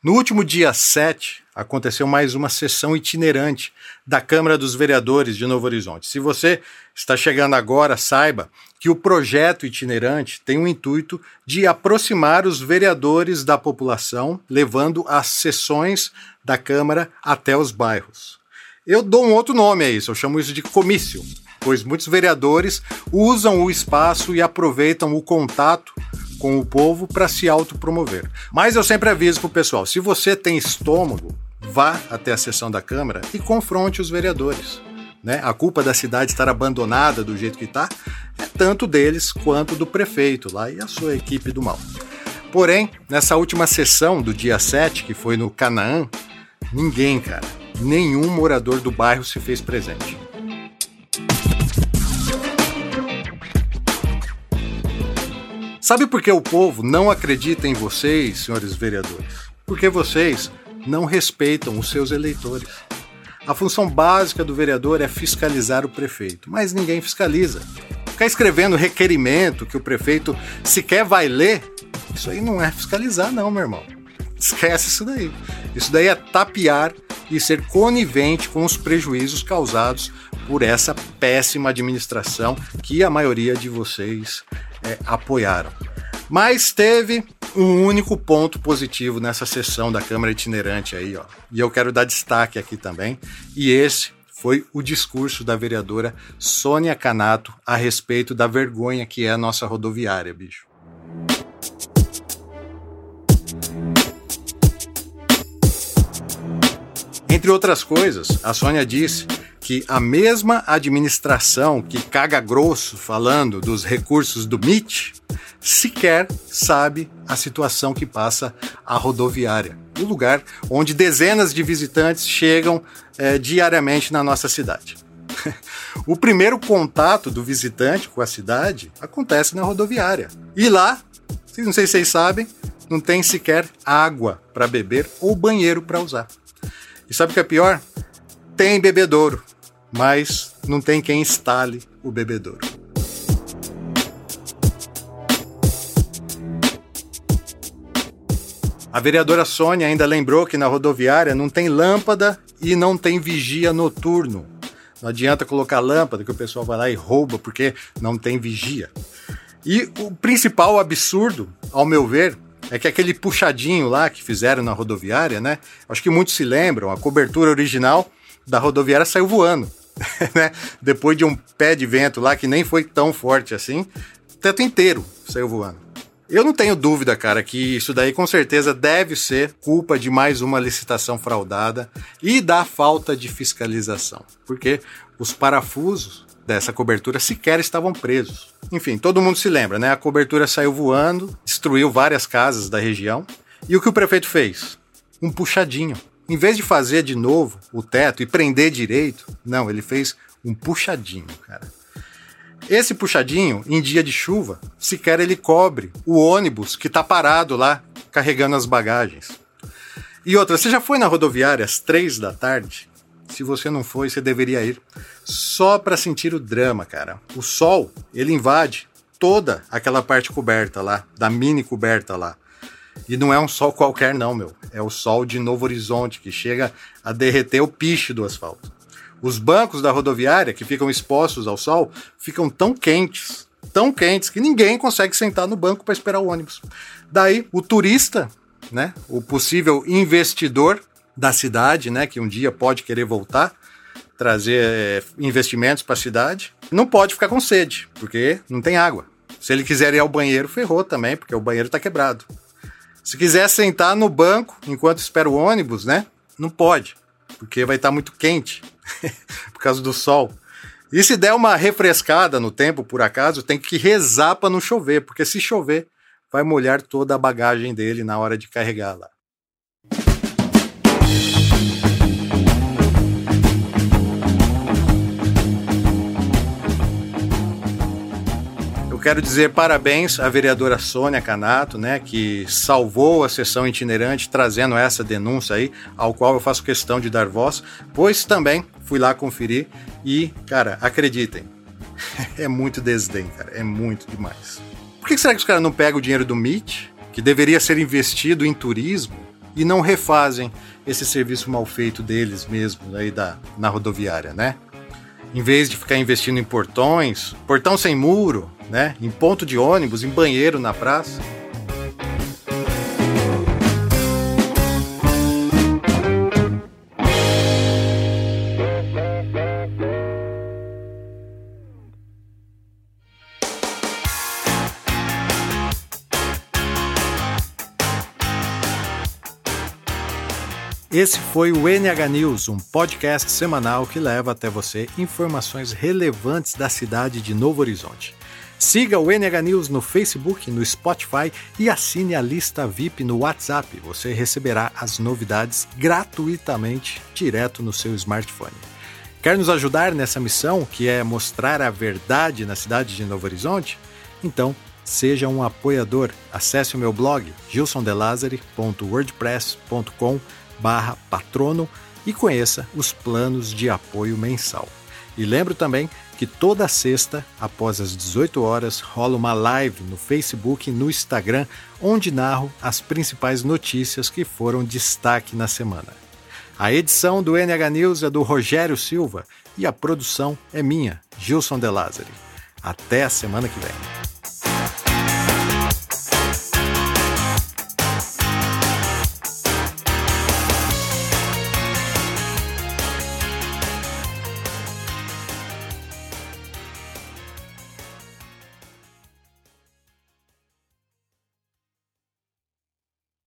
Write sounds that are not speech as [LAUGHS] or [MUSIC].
No último dia 7, aconteceu mais uma sessão itinerante da Câmara dos Vereadores de Novo Horizonte. Se você está chegando agora, saiba que o projeto itinerante tem o intuito de aproximar os vereadores da população, levando as sessões da Câmara até os bairros. Eu dou um outro nome a isso, eu chamo isso de comício, pois muitos vereadores usam o espaço e aproveitam o contato com o povo para se autopromover. Mas eu sempre aviso pro pessoal, se você tem estômago, vá até a sessão da Câmara e confronte os vereadores. Né? A culpa da cidade estar abandonada do jeito que está é tanto deles quanto do prefeito lá e a sua equipe do mal. Porém, nessa última sessão do dia 7, que foi no Canaã, ninguém, cara, nenhum morador do bairro se fez presente. Sabe por que o povo não acredita em vocês, senhores vereadores? Porque vocês não respeitam os seus eleitores. A função básica do vereador é fiscalizar o prefeito, mas ninguém fiscaliza. Ficar escrevendo requerimento que o prefeito sequer vai ler, isso aí não é fiscalizar, não, meu irmão. Esquece isso daí. Isso daí é tapear e ser conivente com os prejuízos causados por essa péssima administração que a maioria de vocês é, apoiaram. Mas teve um único ponto positivo nessa sessão da Câmara Itinerante aí, ó. E eu quero dar destaque aqui também. E esse foi o discurso da vereadora Sônia Canato a respeito da vergonha que é a nossa rodoviária, bicho. Entre outras coisas, a Sônia disse que a mesma administração que caga grosso falando dos recursos do MIT sequer sabe a situação que passa a rodoviária, o lugar onde dezenas de visitantes chegam é, diariamente na nossa cidade. [LAUGHS] o primeiro contato do visitante com a cidade acontece na rodoviária. E lá, não sei se vocês sabem, não tem sequer água para beber ou banheiro para usar. E sabe o que é pior? Tem bebedouro, mas não tem quem instale o bebedouro. A vereadora Sônia ainda lembrou que na rodoviária não tem lâmpada e não tem vigia noturno. Não adianta colocar lâmpada que o pessoal vai lá e rouba porque não tem vigia. E o principal absurdo, ao meu ver, é que aquele puxadinho lá que fizeram na rodoviária, né? Acho que muitos se lembram, a cobertura original da rodoviária saiu voando. [LAUGHS] né? Depois de um pé de vento lá que nem foi tão forte assim, o teto inteiro saiu voando. Eu não tenho dúvida, cara, que isso daí com certeza deve ser culpa de mais uma licitação fraudada e da falta de fiscalização, porque os parafusos dessa cobertura sequer estavam presos. Enfim, todo mundo se lembra, né? A cobertura saiu voando, destruiu várias casas da região. E o que o prefeito fez? Um puxadinho. Em vez de fazer de novo o teto e prender direito, não, ele fez um puxadinho, cara. Esse puxadinho, em dia de chuva, sequer ele cobre o ônibus que está parado lá carregando as bagagens. E outra, você já foi na rodoviária às três da tarde? Se você não foi, você deveria ir só para sentir o drama, cara. O sol, ele invade toda aquela parte coberta lá, da mini coberta lá. E não é um sol qualquer, não, meu. É o sol de Novo Horizonte, que chega a derreter o piche do asfalto. Os bancos da rodoviária, que ficam expostos ao sol, ficam tão quentes, tão quentes, que ninguém consegue sentar no banco para esperar o ônibus. Daí, o turista, né, o possível investidor da cidade, né, que um dia pode querer voltar, trazer é, investimentos para a cidade, não pode ficar com sede, porque não tem água. Se ele quiser ir ao banheiro, ferrou também, porque o banheiro está quebrado. Se quiser sentar no banco enquanto espera o ônibus, né? Não pode, porque vai estar tá muito quente [LAUGHS] por causa do sol. E se der uma refrescada no tempo, por acaso, tem que rezar para não chover, porque se chover, vai molhar toda a bagagem dele na hora de carregar lá. Eu quero dizer parabéns à vereadora Sônia Canato, né, que salvou a sessão itinerante trazendo essa denúncia aí, ao qual eu faço questão de dar voz, pois também fui lá conferir e, cara, acreditem, [LAUGHS] é muito desdém, cara, é muito demais. Por que será que os caras não pegam o dinheiro do MIT, que deveria ser investido em turismo, e não refazem esse serviço mal feito deles mesmos aí da, na rodoviária, né? Em vez de ficar investindo em portões, portão sem muro, né? Em ponto de ônibus, em banheiro na praça. Esse foi o NH News, um podcast semanal que leva até você informações relevantes da cidade de Novo Horizonte. Siga o NH News no Facebook, no Spotify e assine a lista VIP no WhatsApp. Você receberá as novidades gratuitamente direto no seu smartphone. Quer nos ajudar nessa missão, que é mostrar a verdade na cidade de Novo Horizonte? Então, seja um apoiador. Acesse o meu blog gilsondelazare.wordpress.com barra patrono e conheça os planos de apoio mensal. E lembro também que toda sexta, após as 18 horas, rola uma live no Facebook e no Instagram, onde narro as principais notícias que foram destaque na semana. A edição do NH News é do Rogério Silva e a produção é minha, Gilson De Lázari. Até a semana que vem.